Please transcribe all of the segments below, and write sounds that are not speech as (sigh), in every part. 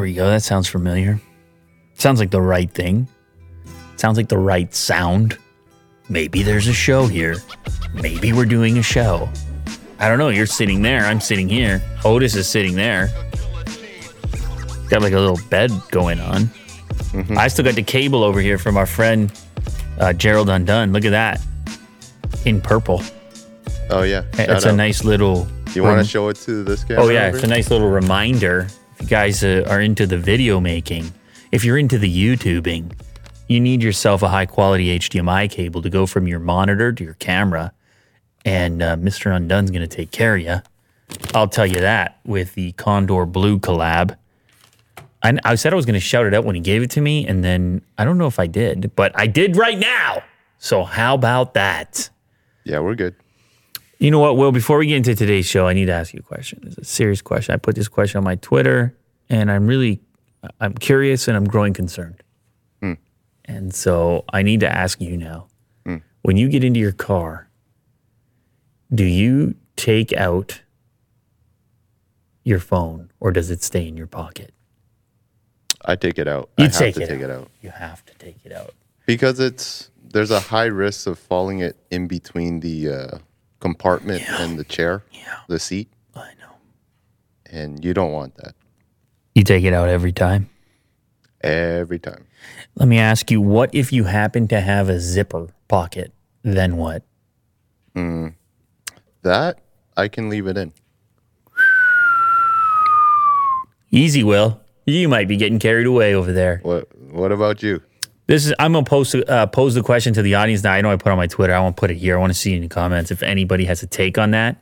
There we go. That sounds familiar. Sounds like the right thing. Sounds like the right sound. Maybe there's a show here. Maybe we're doing a show. I don't know. You're sitting there. I'm sitting here. Otis is sitting there. Got like a little bed going on. I still got the cable over here from our friend uh, Gerald Undone. Look at that. In purple. Oh yeah. it's Shout a nice little. You want to show it to this guy? Oh yeah, it's a nice little reminder. You guys uh, are into the video making, if you're into the YouTubing, you need yourself a high quality HDMI cable to go from your monitor to your camera, and uh, Mr. Undone's going to take care of you. I'll tell you that with the Condor Blue collab. I, I said I was going to shout it out when he gave it to me, and then I don't know if I did, but I did right now. So how about that? Yeah, we're good. You know what, Will? Before we get into today's show, I need to ask you a question. It's a serious question. I put this question on my Twitter, and I'm really, I'm curious and I'm growing concerned. And so I need to ask you now: when you get into your car, do you take out your phone, or does it stay in your pocket? I take it out. You I have take to it take out. it out You have to take it out. because it's there's a high risk of falling it in between the uh, compartment and the chair, Yeah. the seat, I know. and you don't want that You take it out every time. every time. Let me ask you: What if you happen to have a zipper pocket? Then what? Hmm. That I can leave it in. Easy, Will. You might be getting carried away over there. What What about you? This is. I'm gonna pose uh, pose the question to the audience now. I know I put it on my Twitter. I won't put it here. I want to see in the comments if anybody has a take on that.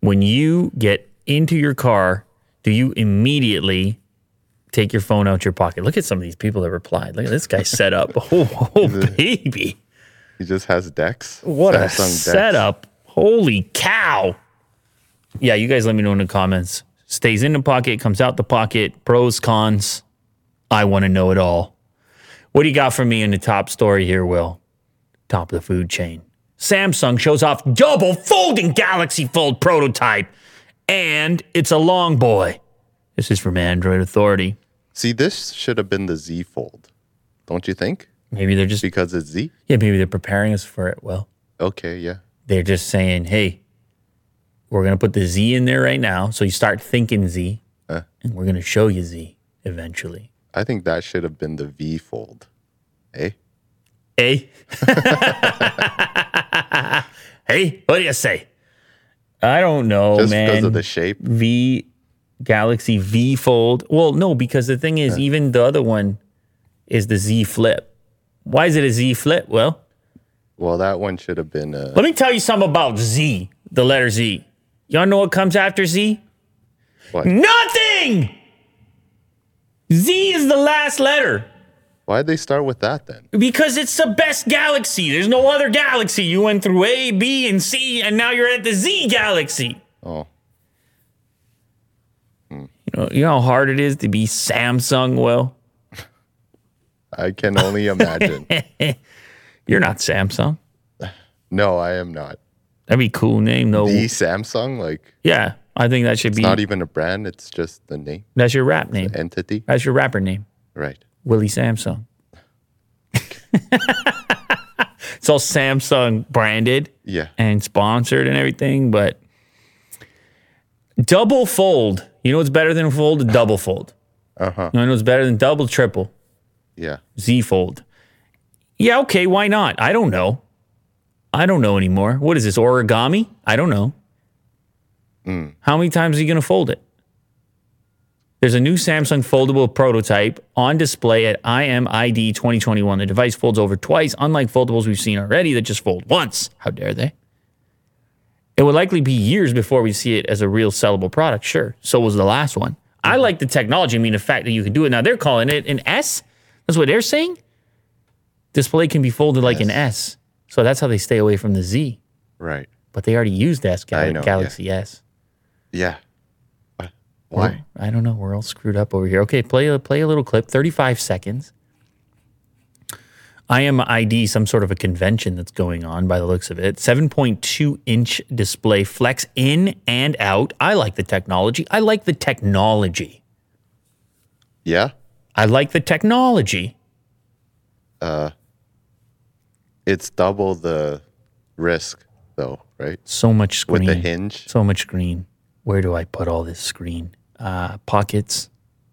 When you get into your car, do you immediately take your phone out your pocket? Look at some of these people that replied. Look at this guy set up. (laughs) (laughs) Oh, oh baby, He just has DeX. what a Samsung DeX. setup! Holy cow! Yeah, you guys let me know in the comments. Stays in the pocket, comes out the pocket. Pros, cons. I want to know it all. What do you got for me in the top story here, Will? Top of the food chain. Samsung shows off double folding Galaxy Fold prototype, and it's a long boy. This is from Android Authority. See, this should have been the Z Fold, don't you think? Maybe they're just Because it's Z. yeah, maybe they're preparing us for it. Well, Okay, yeah. they're just saying, hey, we're gonna put the Z in there right now, so you start thinking Z, Uh. and we're gonna show you Z eventually. I think that should have been the V Fold. Eh? Eh? (laughs) hey, what do you say? I don't know, Just man. because of the shape. V Galaxy V Fold. Well, no, because the thing is, even the other one is the Z Flip. Why is it a Z Flip? Well, Well, that one should have been. Uh, let me tell you something about Z, the letter Z. Y'all know what comes after Z? what? Nothing! Z is the last letter. Why'd they start with that then? Because it's the best galaxy. There's no other galaxy. You went through A, B, and C, and now you're at the Z galaxy. Oh, hmm. You know, you know how hard it is to be Samsung, Will? I can only (laughs) imagine. You're not Samsung. no, I am not. That'd be a cool name, though. The Samsung, like, yeah, I think that should be It's not even a brand, it's just the name, that's your rap name. entity. That's your rapper name. Right. Willie Samsung. (laughs) it's all Samsung branded Yeah. and sponsored and everything, but double fold. You know what's better than fold? (sighs) Double fold. Uh huh. You know what's better than double, triple? Yeah. Z fold. Yeah, okay, why not? I don't know. I don't know anymore. What is this, origami? I don't know. How many times are you going to fold it? There's a new Samsung foldable prototype on display at IMID 2021. The device folds over twice, unlike foldables we've seen already that just fold once. How dare they? It would likely be years before we see it as a real sellable product. Sure. So was the last one. I like the technology. I mean, the fact that you can do it. Now they're calling it an S. That's what they're saying. Display can be folded like an S. So that's how they stay away from the Z. Right. But they already used S, Gal- know, yeah. Galaxy S. Yeah. What? Why? I don't know. We're all screwed up over here. Okay, play a play a little clip, 35 seconds. IMID some sort of a convention that's going on by the looks of it. 7.2 inch display, flex in and out. I like the technology. I like the technology. Yeah. I like the technology. Uh It's double the risk, though, right? So much screen. With the hinge. So much screen. Where do I put all this screen? Uh, pockets.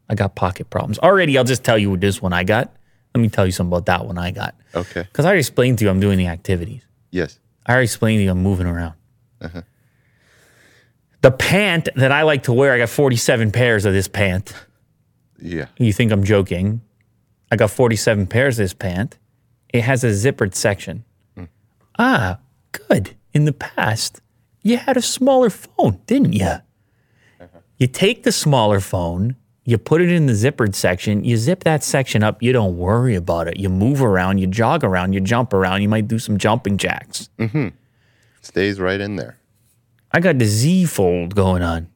I got pocket problems. Already, I'll just tell you what this one I got. Let me tell you something about that one I got. Okay. Because I already explained to you I'm doing the activities. Yes. I already explained to you I'm moving around. The pant that I like to wear, I got 47 pairs of this pant. Yeah. You think I'm joking? I got 47 pairs of this pant. It has a zippered section. Ah, good. In the past, you had a smaller phone, didn't you? You take the smaller phone, you put it in the zippered section, you zip that section up, you don't worry about it. You move around, you jog around, you jump around, you might do some jumping jacks. Mm-hmm. Stays right in there. I got the Z fold going on.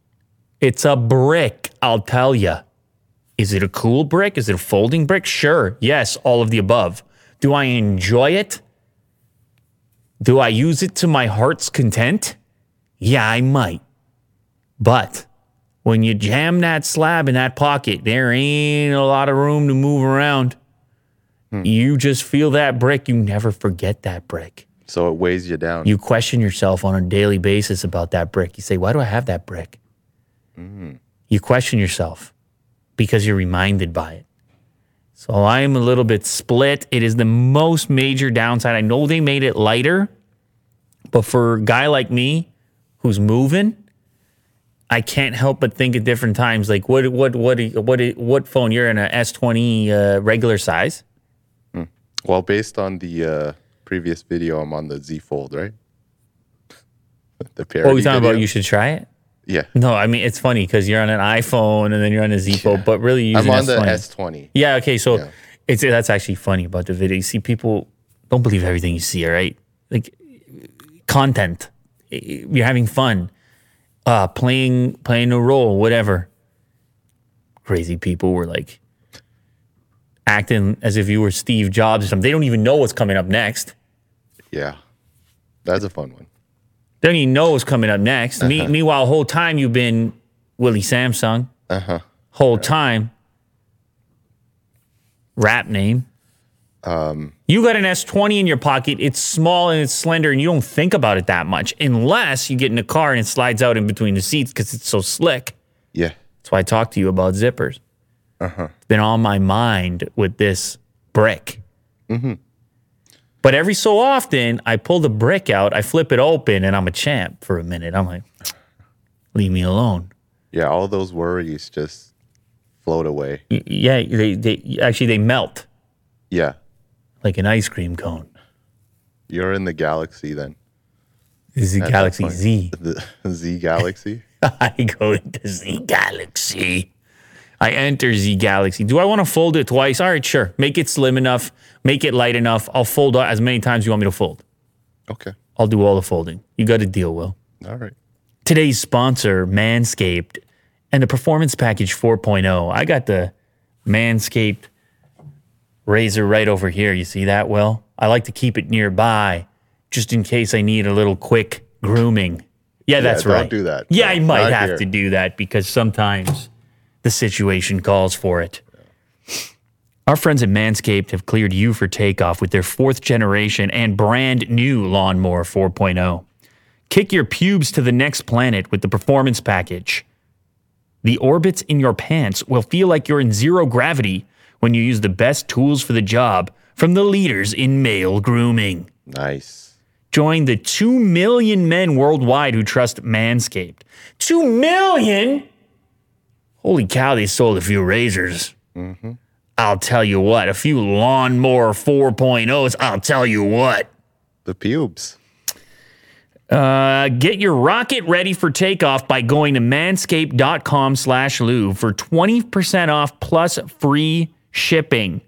It's a brick, I'll tell you. Is it a cool brick? Is it a folding brick? Sure. Yes, all of the above. Do I enjoy it? Do I use it to my heart's content? Yeah, I might. But when you jam that slab in that pocket, there ain't a lot of room to move around. Hmm. You just feel that brick. You never forget that brick. So it weighs you down. You question yourself on a daily basis about that brick. You say, why do I have that brick? Mm-hmm. You question yourself because you're reminded by it. So I am a little bit split. It is the most major downside. I know they made it lighter, but for a guy like me who's moving, I can't help but think at different times, like what what what what what phone you're in a S20 uh, regular size? well, based on the uh, previous video, I'm on the Z Fold, right? (laughs) the parody What are we talking video. about? You should try it. yeah. No, I mean it's funny because you're on an iPhone and then you're on a Z Fold, but really you're I'm on the S20. S20. Yeah, okay, so Yeah. it's that's actually funny about the video. You see, people don't believe everything you see, all right? Like content, you're having fun, uh, playing playing a role, whatever. Crazy people were like acting as if you were Steve Jobs or something. They don't even know what's coming up next. Yeah. That's a fun one. They don't even know what's coming up next. Me, meanwhile, whole time you've been Willie Samsung. Uh huh. whole time. Rap name. Um, You got an S20 in your pocket. It's small and it's slender, and you don't think about it that much unless you get in a car and it slides out in between the seats because it's so slick. yeah. That's why I talk to you about zippers. Uh-huh. It's been on my mind with this brick. Mm-hmm. But every so often, I pull the brick out, I flip it open, and I'm a champ for a minute. I'm like, leave me alone. Yeah. All those worries just float away. Y- Yeah, they, they actually they melt Yeah. Like an ice cream cone. You're in the galaxy then. This is the Galaxy. Z. The (laughs) Z Galaxy. (laughs) I go into Z Galaxy. I enter Z Galaxy. Do I want to fold it twice? All right, sure. Make it slim enough. Make it light enough. I'll fold as many times you want me to fold. Okay. I'll do all the folding. You got a deal, Will. All right. Today's sponsor, Manscaped, and the Performance Package 4.0. I got the Manscaped razor right over here. You see that, Will? I like to keep it nearby just in case I need a little quick grooming. Yeah, that's don't right. do that. Yeah, No, I might have here. to do that because sometimes the situation calls for it. Our friends at Manscaped have cleared you for takeoff with their fourth generation and brand new Lawnmower 4.0. Kick your pubes to the next planet with the performance package. The orbits in your pants will feel like you're in zero gravity when you use the best tools for the job from the leaders in male grooming. Nice. Join the 2 million men worldwide who trust Manscaped. 2 million? Holy cow, they sold a few razors. Mm-hmm. I'll tell you what, a few lawnmower 4.0s, I'll tell you what. The pubes. Uh, get your rocket ready for takeoff by going to manscaped.com slash Lou for 20% off plus free shipping.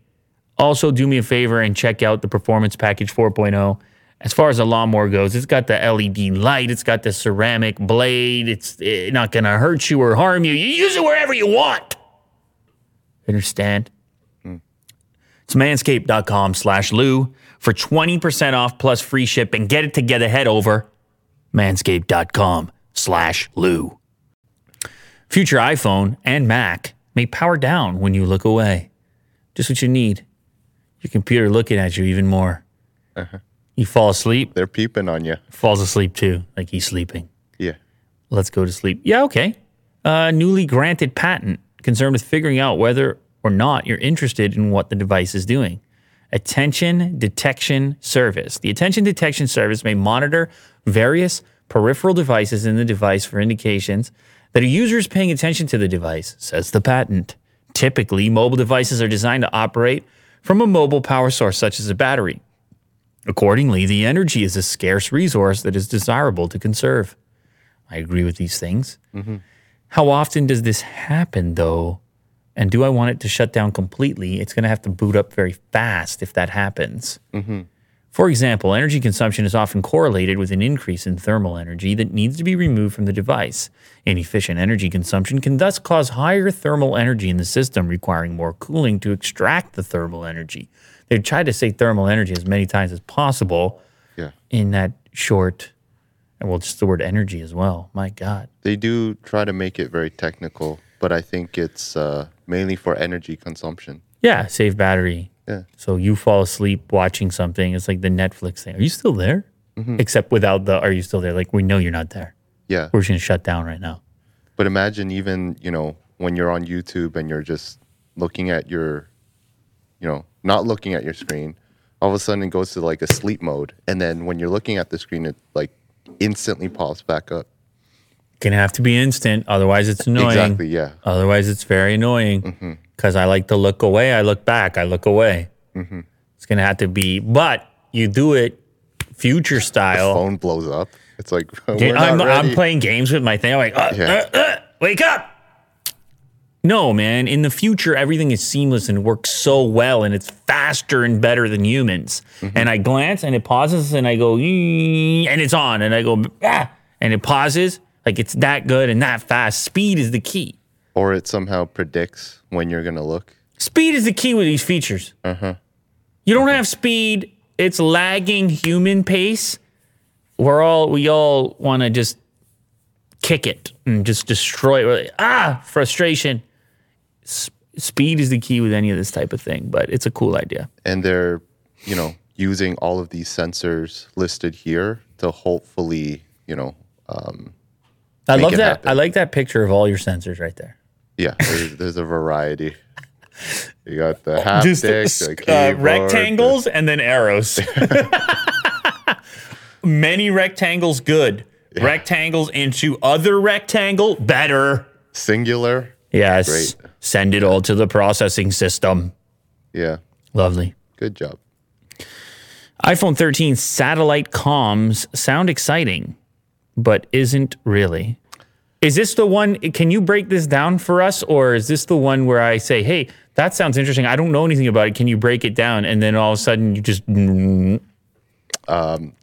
Also, do me a favor and check out the Performance Package 4.0. As far as the lawnmower goes, it's got the LED light, it's got the ceramic blade, it's not going to hurt you or harm you. You use it wherever you want. Understand? Hmm. It's manscaped.com slash Lou for 20% off plus free shipping. Get it together. Head over manscaped.com slash Lou. Future iPhone and Mac may power down when you look away. Just what you need. Your computer looking at you even more. You fall asleep, They're peeping on you. falls asleep too, like he's sleeping. Yeah. Let's go to sleep. Yeah, okay. Uh, newly granted patent concerned with figuring out whether or not you're interested in what the device is doing. Attention Detection Service. The Attention Detection Service may monitor various peripheral devices in the device for indications that a user is paying attention to the device, says the patent. Typically, mobile devices are designed to operate from a mobile power source such as a battery. Accordingly, the energy is a scarce resource that is desirable to conserve. I agree with these things. Mm-hmm. How often does this happen, though? And do I want it to shut down completely? It's going to have to boot up very fast if that happens. Mm-hmm. For example, energy consumption is often correlated with an increase in thermal energy that needs to be removed from the device. Inefficient energy consumption can thus cause higher thermal energy in the system, requiring more cooling to extract the thermal energy. They've tried to say thermal energy as many times as possible Yeah. in that short, and well, just the word energy as well. My God. They do try to make it very technical, but I think it's uh, mainly for energy consumption. Yeah, save battery. Yeah. So you fall asleep watching something. It's like the Netflix thing. Are you still there? Mm-hmm. Except without the, are you still there? Like, we know you're not there. Yeah. We're just to shut down right now. But imagine even, you know, when you're on YouTube and you're just looking at your, you know, not looking at your screen, all of a sudden it goes to like a sleep mode. And then when you're looking at the screen, it like instantly pops back up. Gonna have to be instant. Otherwise, it's annoying. Exactly. Yeah. Otherwise, it's very annoying mm-hmm. Because I like to look away. I look back. I look away. It's gonna have to be, but you do it future style. Phone blows up. It's like, (laughs) I'm, I'm playing games with my thing. I'm like, uh, Yeah. uh, uh, wake up. No, man. In the future, everything is seamless and works so well, and it's faster and better than humans. Mm-hmm. And I glance, and it pauses, and I go, and it's on, and I go, ah, and it pauses. Like it's that good and that fast. Speed is the key. Or it somehow predicts when you're going to look. Speed is the key with these features. Uh-huh. You don't have speed. It's lagging human pace. We're all we all want to just kick it and just destroy it. Ah, frustration. S- speed is the key with any of this type of thing, but it's a cool idea. And they're, you know, using all of these sensors listed here to hopefully, you know, um, I love that. happen. I like that picture of all your sensors right there. Yeah, there's, there's a variety. You got the (laughs) haptic, the uh, keyboard, rectangles and then arrows. (laughs) Many rectangles, good. Rectangles into other rectangle, better. singular. Yes. Great. Send it all to the processing system. Yeah, Lovely. good job. iPhone 13 satellite comms sound exciting, but isn't really. Is this the one? Can you break this down for us? Or is this the one where I say, hey, that sounds interesting. I don't know anything about it. Can you break it down? And then all of a sudden you just, you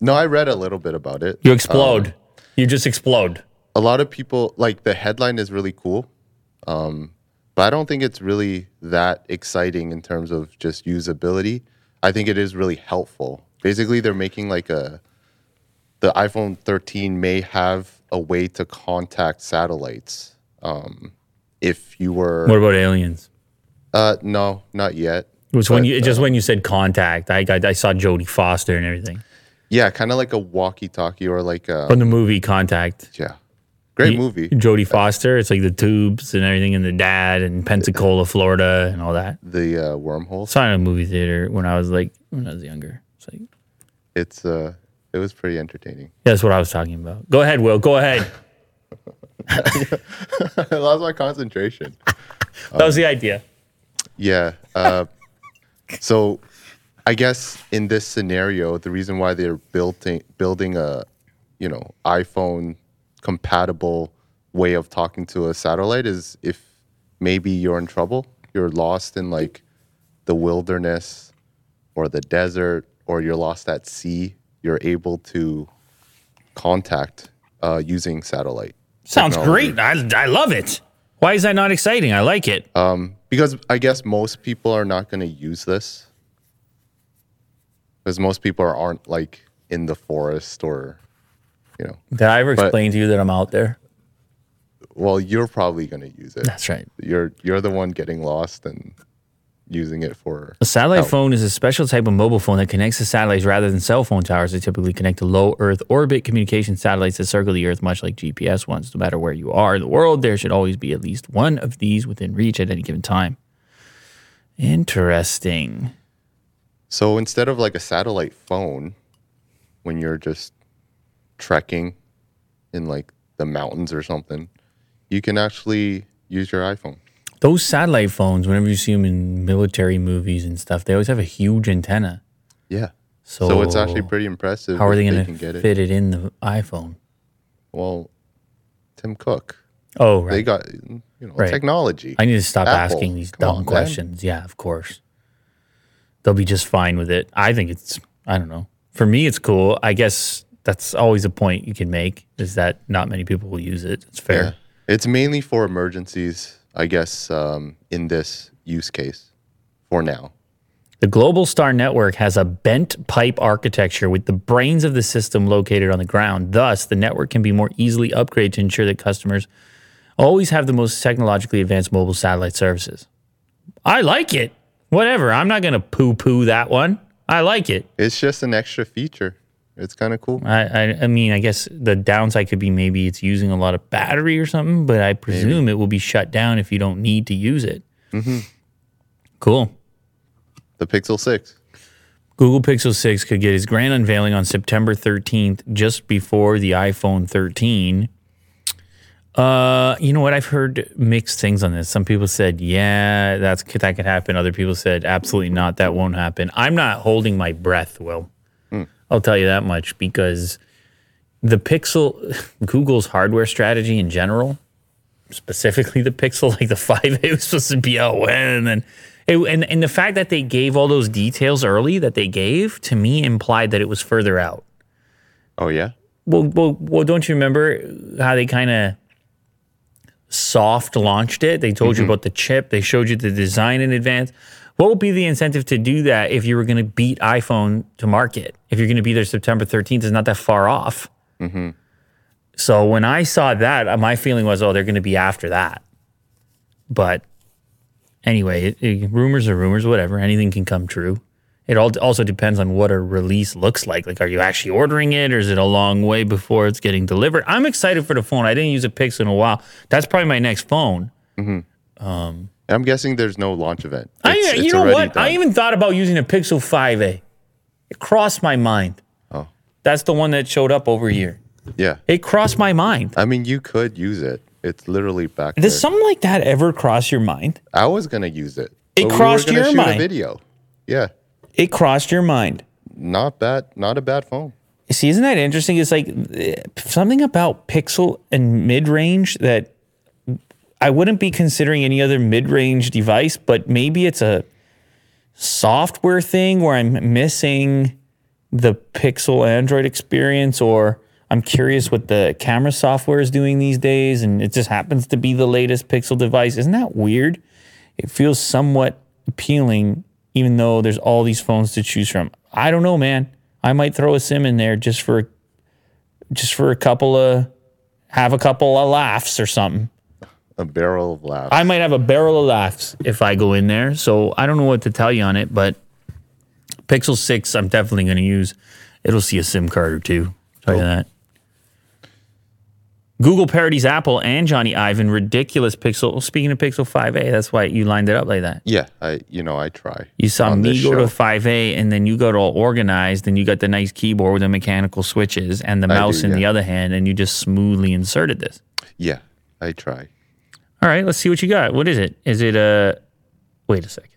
No, I read a little bit about it. You explode. you just explode. a lot of people like the headline is really cool um, but i don't think it's really that exciting in terms of just usability i think it is really helpful basically they're making like a the iphone 13 may have a way to contact satellites um, if you were What about aliens? uh, no not yet It was when you just when you said contact. I got I saw Jodie Foster and everything yeah kind of like a walkie-talkie or like a from the movie Contact. yeah great movie Jodie Foster. It's like the tubes and everything, and the dad and Pensacola, Florida, and all that. the uh, wormhole saw in a movie theater when I was like when I was younger. It's like it's uh it was pretty entertaining that's what I was talking about. Go ahead, Will. Go ahead. (laughs) (laughs) i lost my concentration That was the idea. Yeah. Uh, so I guess in this scenario, the reason why they're building building a, you know, iPhone compatible way of talking to a satellite is if maybe you're in trouble, you're lost in like the wilderness or the desert, or you're lost at sea, you're able to contact uh, using satellite. Sounds technology. great. I I love it. Why is that not exciting? I like it. because I guess most people are not going to use this because most people aren't like in the forest or you know Did I ever but- explain to you that I'm out there? well, you're probably going to use it. That's right. You're you're the one getting lost and using it for A satellite help. phone is a special type of mobile phone that connects to satellites rather than cell phone towers. They typically connect to low Earth orbit communication satellites that circle the Earth, much like GPS ones. No matter where you are in the world, there should always be at least one of these within reach at any given time. Interesting. So instead of like a satellite phone, when you're just trekking in like the mountains or something, you can actually use your iPhone. Those satellite phones, whenever you see them in military movies and stuff, they always have a huge antenna. Yeah. So, So, it's actually pretty impressive. how are they going to get it? fit it in the iPhone? Well, Tim Cook, Oh, right. they got you know Right. technology. I need to stop Apple, asking these come dumb on, man. questions. Yeah, of course. They'll be just fine with it. I think it's, I don't know. For me, it's cool. I guess that's always a point you can make is that not many people will use it. It's fair. Yeah. It's mainly for emergencies, I guess, um, in this use case for now. The Globalstar Network has a bent pipe architecture with the brains of the system located on the ground. Thus, the network can be more easily upgraded to ensure that customers always have the most technologically advanced mobile satellite services. I like it. Whatever. I'm not going to poo poo that one. I like it. It's just an extra feature. It's kind of cool. I, I, I mean, I guess the downside could be maybe it's using a lot of battery or something, but I presume it will be shut down if you don't need to use it. Cool. The Pixel 6. Google Pixel 6 could get its grand unveiling on September 13th, just before the iPhone 13. Uh, you know what? I've heard mixed things on this. Some people said, "Yeah, that's that could happen." Other people said, "Absolutely not. That won't happen." I'm not holding my breath. Will I'll tell you that much because the Pixel, (laughs) Google's hardware strategy in general, specifically the Pixel, like the (laughs) 5A was supposed to be out when, and then it, and and the fact that they gave all those details early that they gave to me implied that it was further out. Oh, yeah? Well, well, well don't you remember how they kind of soft launched it? They told you mm-hmm. about the chip, they showed you the design in advance. What would be the incentive to do that if you were going to beat iPhone to market? If you're going to be there September 13th, it's not that far off. Mm-hmm. So when I saw that, uh, my feeling was, oh, they're going to be after that. But anyway, it, it- rumors are rumors, whatever. Anything can come true. It all also depends on what a release looks like. Like, are you actually ordering it or is it a long way before it's getting delivered? I'm excited for the phone. I didn't use a Pixel in a while. That's probably my next phone. Mm-hmm. Um, I'm guessing there's no launch event. I, you it's know what? I even thought about using a Pixel 5a. It crossed my mind. Oh. That's the one that showed up over here. Yeah. It crossed my mind. I mean, you could use it. It's literally back there. Does something like that ever cross your mind? I was going to use it. It crossed we your mind. a video. Yeah. It crossed your mind. Not bad. Not a bad phone. See, isn't that interesting? It's like eh, something about Pixel and mid range that I wouldn't be considering any other mid range device, but maybe it's a software thing where I'm missing the Pixel Android experience, or I'm curious what the camera software is doing these days, and it just happens to be the latest Pixel device. Isn't that weird? It feels somewhat appealing, even though there's all these phones to choose from. I don't know, man. I might throw a sim in there just for just for a couple of have a couple of laughs or something. A barrel of laughs. I might have a barrel of laughs if I go in there. So I don't know what to tell you on it, but Pixel 6 I'm definitely going to use. It'll see a SIM card or two. Tell you that. Google parodies Apple and Jony Ivan ridiculous Pixel. Speaking of Pixel 5a, that's why you lined it up like that. yeah. I. You know, I try. You saw me go to 5A and then you got all organized and you got the nice keyboard with the mechanical switches and the mouse do, in the other hand and you just smoothly inserted this. Yeah. I try. All right, let's see what you got. What is it? Is it a Wait a second.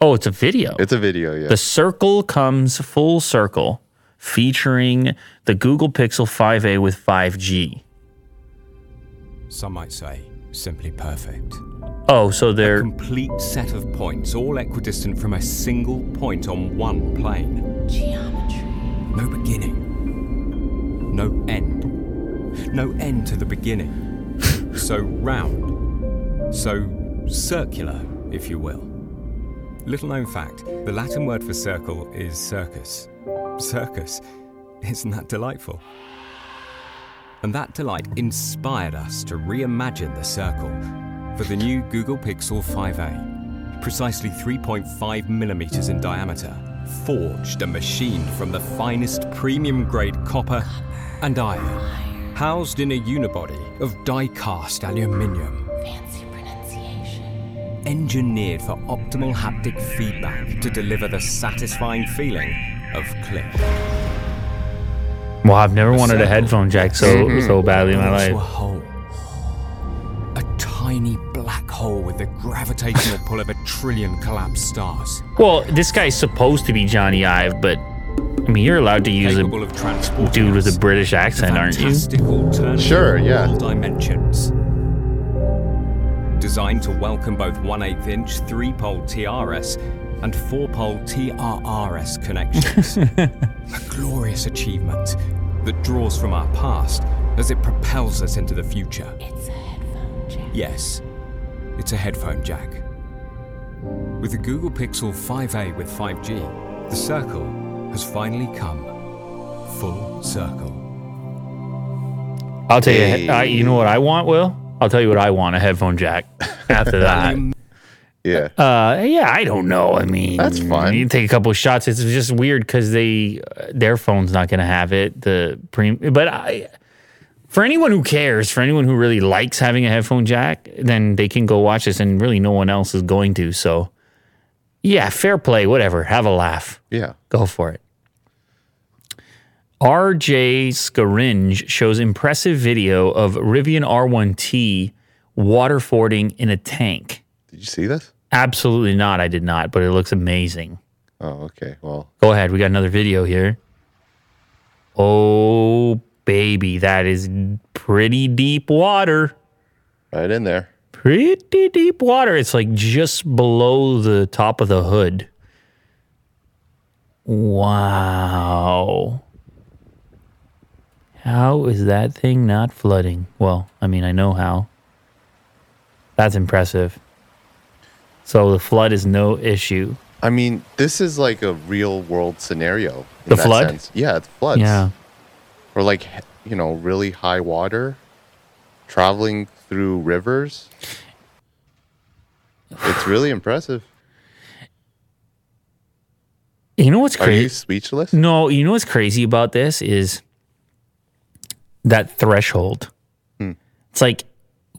Oh, it's a video. It's a video. Yeah. the circle comes full circle featuring the Google Pixel 5a with 5G. Some might say simply perfect. Oh, so they're a Complete set of points, all equidistant from a single point on one plane. Geometry. No beginning. No end. No end to the beginning. (laughs) so round. So circular, if you will. Little known fact the Latin word for circle is circus. Circus. Isn't that delightful? And that delight inspired us to reimagine the circle for the new Google Pixel 5a, precisely 3.5 millimeters in diameter, forged and machined from the finest premium grade copper and iron, housed in a unibody of die cast aluminium Fancy pronunciation. engineered for optimal haptic feedback to deliver the satisfying feeling of click. Well, I've never wanted a headphone jack so mm-hmm. so badly in my Also a life. hole. A tiny black hole with the gravitational pull of a trillion collapsed stars. Well, this guy's supposed to be Jony Ive, but I mean, you're allowed to use a of dude with a British accent, aren't you? Sure, yeah. dimensions. Designed to welcome both 1 8 inch 3 pole TRS and 4 pole TRRS connections. (laughs) a glorious achievement that draws from our past as it propels us into the future. It's a headphone jack. Yes, it's a headphone jack. With the Google Pixel 5a with 5G, the circle has finally come full circle. I'll tell you, I, you know what I want, Will? I'll tell you what I want: a headphone jack. (laughs) After that, Yeah. uh, yeah, I don't know. I mean, That's fine. You take a couple of shots. It's just weird because they uh, their phone's not going to have it. The pre, but I. For anyone who cares, for anyone who really likes having a headphone jack, then they can go watch this, and really no one else is going to. So, yeah, fair play, whatever. Have a laugh. Yeah. Go for it. RJ Scaringe shows impressive video of Rivian R1T water fording in a tank. Did you see this? Absolutely not. I did not, but it looks amazing. Oh, okay. Well, Go ahead. We got another video here. Oh, baby. That is pretty deep water. right in there. Pretty deep water. It's like just below the top of the hood. Wow. How is that thing not flooding? Well, I mean, I know how. That's impressive. So the flood is no issue. I mean, this is like a real world scenario. in The that flood? sense. Yeah, it's floods. Yeah. Or like, you know, really high water, traveling through rivers. It's really impressive. You know what's Are you crazy? speechless? No, you know what's crazy about this is that threshold. It's like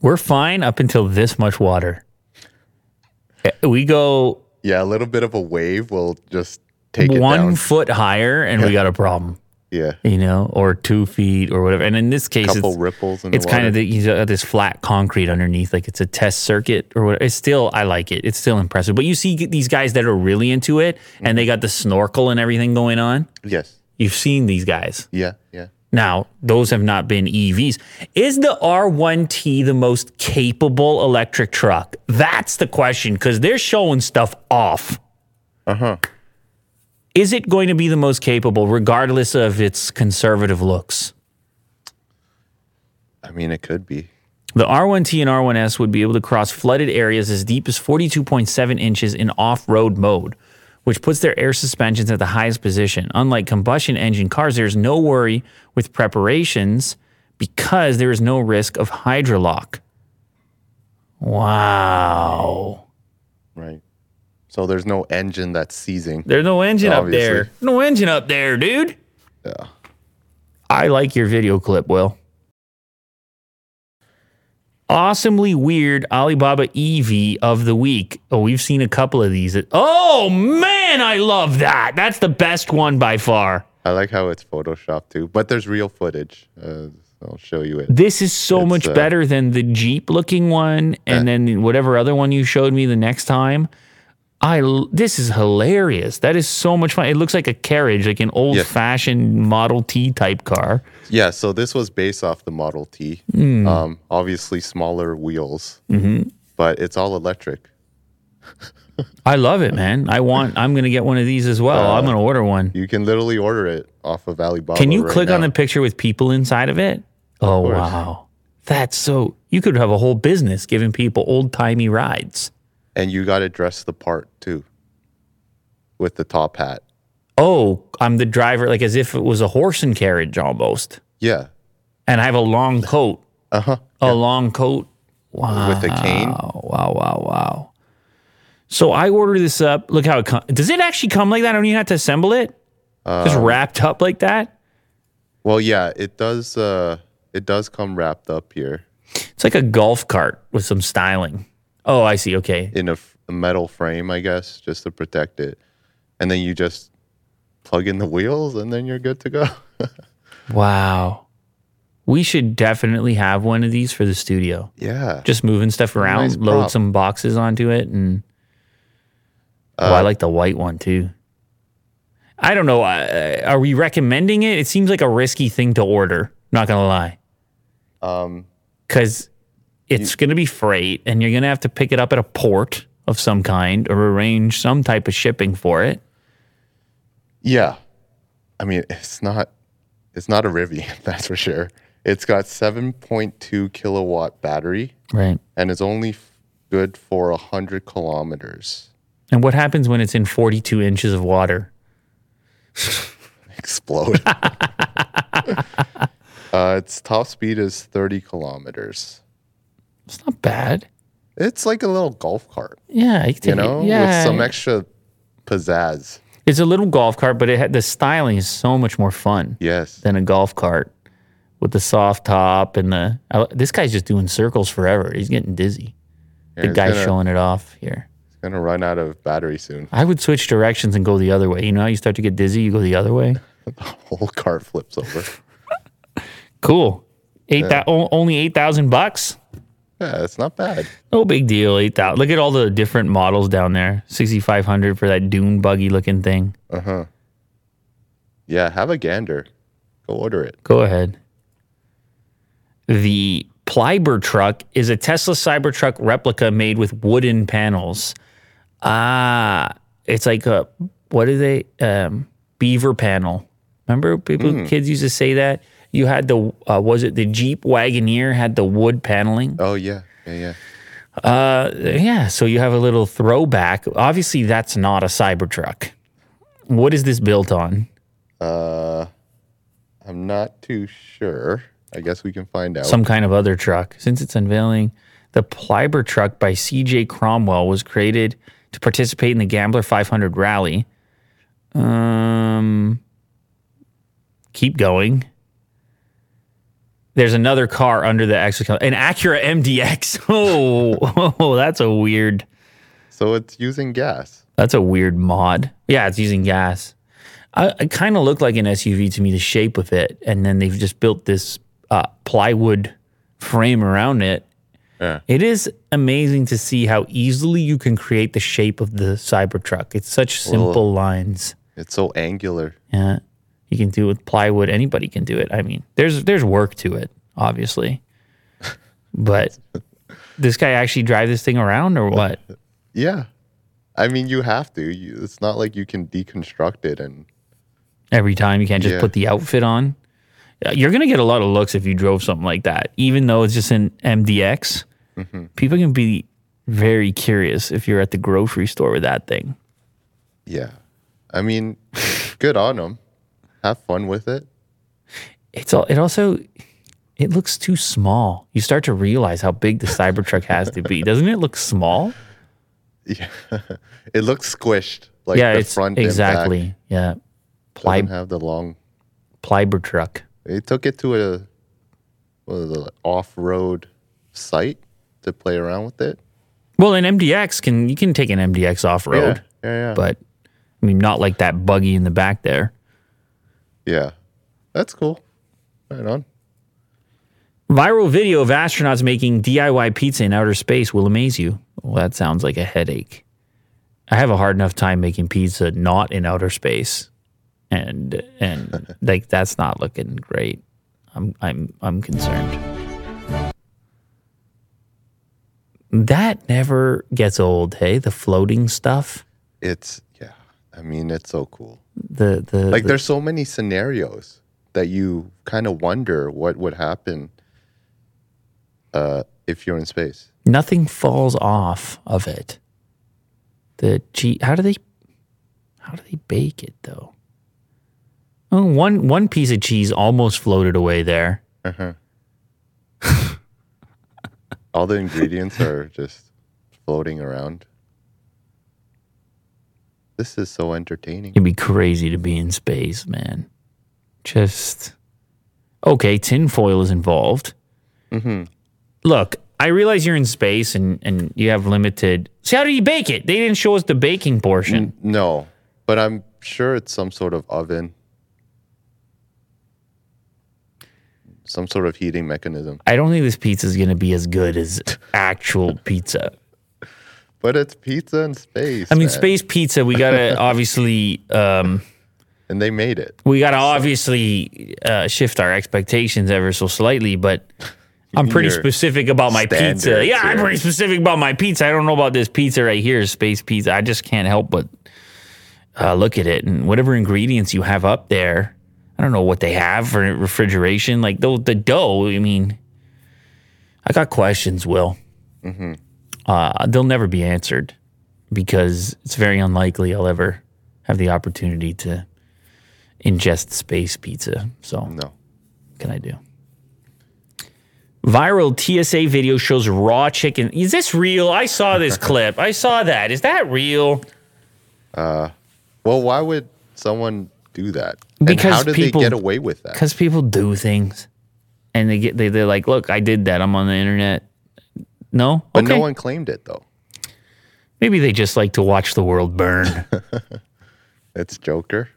we're fine up until this much water. Eh, We go Yeah, a little bit of a wave will just take it one foot higher and we got a problem, yeah, you know, or two feet or whatever. And in this case, couple it's, ripples it's kind of the, you got this flat concrete underneath, like it's a test circuit or whatever. It's still, I like it. It's still impressive. But you see these guys that are really into it and they got the snorkel and everything going on. yes, You've seen these guys. yeah, yeah. Now, those have not been EVs. Is the R1T the most capable electric truck? That's the question because they're showing stuff off. Uh huh. Is it going to be the most capable, regardless of its conservative looks? I mean, it could be. The R1T and R1S would be able to cross flooded areas as deep as 42.7 inches in off road mode, which puts their air suspensions at the highest position. Unlike combustion engine cars, there's no worry with preparations because there is no risk of hydrolock. Wow. Right. So there's no engine that's seizing. There's no engine up there. No engine up there, dude. Yeah. I like your video clip, Will. Awesomely weird Alibaba EV of the week. Oh, we've seen a couple of these. Oh man, I love that. That's the best one by far. I like how it's photoshopped too, but there's real footage. Uh, I'll show you it. This is so It's, much uh, better than the Jeep looking one and then whatever other one you showed me the next time. I this is hilarious. That is so much fun. It looks like a carriage, like an old-fashioned Model T type car. Yeah, so this was based off the Model T. Hmm. Um, obviously smaller wheels, Mm-hmm. but it's all electric. (laughs) I love it, man. I want. I'm gonna get one of these as well. I'm gonna order one. You can literally order it off of Alibaba. Can you right click on the picture with people inside of it? Oh course. wow, that's so. You could have a whole business giving people old timey rides. And you got to dress the part too, with the top hat. Oh, I'm the driver, like as if it was a horse and carriage almost. Yeah, and I have a long coat. Uh huh. A long coat. Wow. With a cane. Wow, wow, wow, wow. So I order this up. Look how it comes. Does it actually come like that? I don't even have to assemble it. Just Um, wrapped up like that. Well, yeah, it does. Uh, it does come wrapped up here It's like a golf cart with some styling. Oh, I see. Okay. in a, f- a metal frame, I guess, just to protect it, and then you just plug in the wheels, and then you're good to go. (laughs) Wow. We should definitely have one of these for the studio. yeah. Just moving stuff around, Nice load prop. some boxes onto it, and oh, Uh, I like the white one too. I don't know. Uh, are we recommending it? It seems like a risky thing to order. Not gonna lie, Um, because it's gonna be freight, and you're gonna have to pick it up at a port of some kind or arrange some type of shipping for it. yeah. I mean, it's not. It's not a Rivian, (laughs) that's for sure. It's got 7.2 kilowatt battery, Right. and it's only f- good for 100 kilometers. And what happens when it's in 42 inches of water? (laughs) Explode. (laughs) uh, its top speed is 30 kilometers. It's not bad. It's like a little golf cart, Yeah, you, you it- know, yeah, with some extra pizzazz. It's a little golf cart, but it had, the styling is so much more fun Yes. than a golf cart with the soft top and the. I, this guy's just doing circles forever. He's getting dizzy. Yeah, The guy's gonna, showing it off here. It's gonna run out of battery soon. I would switch directions and go the other way. You know how you start to get dizzy, you go the other way. (laughs) The whole car flips over. (laughs) Cool. Eight thou- o- only eight thousand bucks. Yeah, it's not bad. No big deal. Eight thousand. Look at all the different models down there. Sixty five hundred for that dune buggy looking thing. Uh huh. Yeah, have a gander. Go order it. Go ahead. The Plyber truck is a Tesla Cybertruck replica made with wooden panels. Ah, it's like a what are they? Um, beaver panel. Remember, people, kids used to say that. You had the uh, was it the Jeep Wagoneer had the wood paneling? Oh yeah, yeah, yeah. Uh, yeah. So you have a little throwback. Obviously, that's not a Cybertruck. What is this built on? Uh, I'm not too sure. I guess we can find out. some kind of other truck. Since its unveiling, the Plyber truck by CJ Cromwell was created to participate in the Gambler 500 rally. Um, keep going. There's another car under the Exocel, an Acura MDX. (laughs) Oh, oh, (laughs) that's a weird. so it's using gas. That's a weird mod. Yeah, it's using gas. I, it kind of looked like an SUV to me, the shape of it, and then they've just built this uh, plywood frame around it. Yeah. It is amazing to see how easily you can create the shape of the Cybertruck. It's such simple lines. It's so angular. Yeah, you can do it with plywood. Anybody can do it. I mean, there's there's work to it, obviously, (laughs) but this guy actually drive this thing around or what? Yeah. I mean, you have to. You, it's not like you can deconstruct it and every time. You can't just Yeah. put the outfit on. You're gonna get a lot of looks if you drove something like that, even though it's just an MDX. Mm-hmm. People can be very curious if you're at the grocery store with that thing. yeah. I mean, good on them. Have fun with it. It's all. It also. It looks too small. You start to realize how big the Cybertruck has to be. Doesn't it look small? Yeah. (laughs) it looks squished. Like yeah, the it's front and exactly. back Yeah, Ply doesn't have the long. Plyber truck. They took it to a it, off-road site to play around with it. Well, an MDX can you can take an MDX off road, Yeah, yeah, yeah. but I mean not like that buggy in the back there. Yeah, that's cool. Right on. Viral video of astronauts making DIY pizza in outer space will amaze you. Well, that sounds like a headache. I have a hard enough time making pizza not in outer space, and and (laughs) like that's not looking great. I'm I'm I'm concerned. That never gets old, hey? The floating stuff. It's. I mean, it's so cool. The the Like the- there's so many scenarios that you kind of wonder what would happen uh, if you're in space. nothing falls off of it. The cheese. How do they? How do they bake it though? Oh, one one piece of cheese almost floated away there. (laughs) All the ingredients are just floating around. This is so entertaining. It'd be crazy to be in space, man. Just okay. Tinfoil is involved. Mm-hmm. Look, I realize you're in space and and you have limited. See, how do you bake it? They didn't show us the baking portion. No, but I'm sure it's some sort of oven, some sort of heating mechanism. I don't think this pizza is going to be as good as actual pizza. But it's pizza in space. I mean, man. space pizza. We gotta (laughs) obviously, um, and they made it. we gotta obviously uh, shift our expectations ever so slightly. But I'm pretty Your specific about my pizza. Yeah, I'm pretty specific about my pizza. I don't know about this pizza right here, space pizza. I just can't help but uh, look at it and whatever ingredients you have up there. I don't know what they have for refrigeration. Like the the dough. I mean, I got questions. Will uh, they'll never be answered because it's very unlikely I'll ever have the opportunity to ingest space pizza. So No. can I do? Viral TSA video shows raw chicken. Is this real? I saw this (laughs) clip. I saw that. Is that real? Uh, Well, why would someone do that? Because and how did people- they get away with that? Because people do things, and they get they they're like, look, I did that. I'm on the internet. No, But okay. no one claimed it though. Maybe they just like to watch the world burn. (laughs) It's Joker.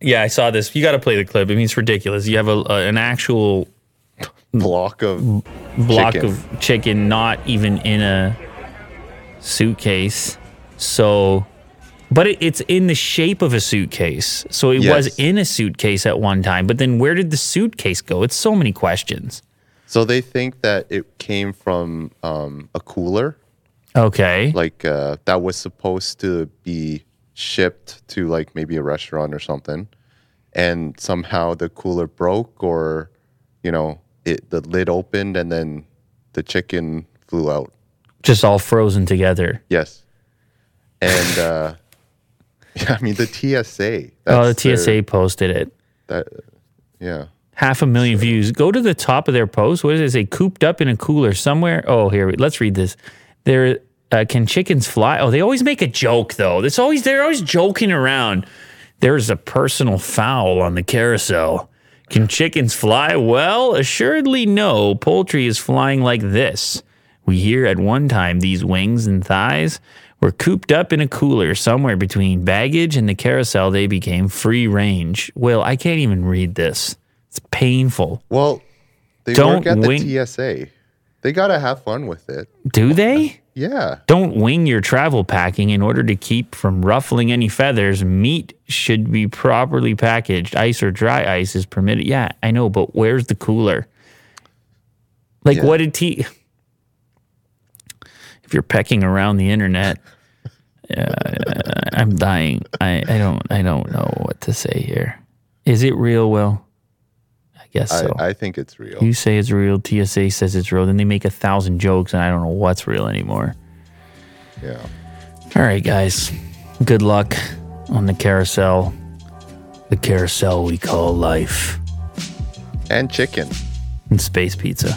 yeah, I saw this. You got to play the clip. I mean, it's ridiculous. You have a, a an actual Block of block Chicken. of chicken not even in a suitcase. So, but it, it's in the shape of a suitcase. So it was in a suitcase at one time. But then where did the suitcase go? It's so many questions. So they think that it came from um, a cooler, Okay. like uh, that was supposed to be shipped to like maybe a restaurant or something, and somehow the cooler broke, or you know, it the lid opened and then the chicken flew out. Just all frozen together. Yes, and uh, yeah, (laughs) I mean the TSA. oh, the that's their- TSA posted it. that yeah. Half a million views. Go to the top of their post. What does it say? Cooped up in a cooler somewhere. Oh, here. Let's read this. There. Uh, can chickens fly? Oh, they always make a joke though. It's always they're always joking around. There's a personal foul on the carousel. Can chickens fly? Well, assuredly no. Poultry is flying like this. We hear at one time these wings and thighs were cooped up in a cooler somewhere between baggage and the carousel. They became free range. Well, I can't even read this. It's painful. Well, they Don't work at the wing- TSA. They gotta have fun with it. Do they? Yeah. Don't wing your travel packing in order to keep from ruffling any feathers. Meat should be properly packaged. Ice or dry ice is permitted. Yeah, I know, but where's the cooler? Like, Yeah. what did he? If you're pecking around the internet, (laughs) uh, I'm dying. I, I don't I don't know what to say here. Is it real? Well, I guess so. I think it's real. You say it's real. TSA says it's real. Then they make a thousand jokes, and I don't know what's real anymore. Yeah. All right, guys. Good luck on the carousel. The carousel we call life. And chicken. And space pizza.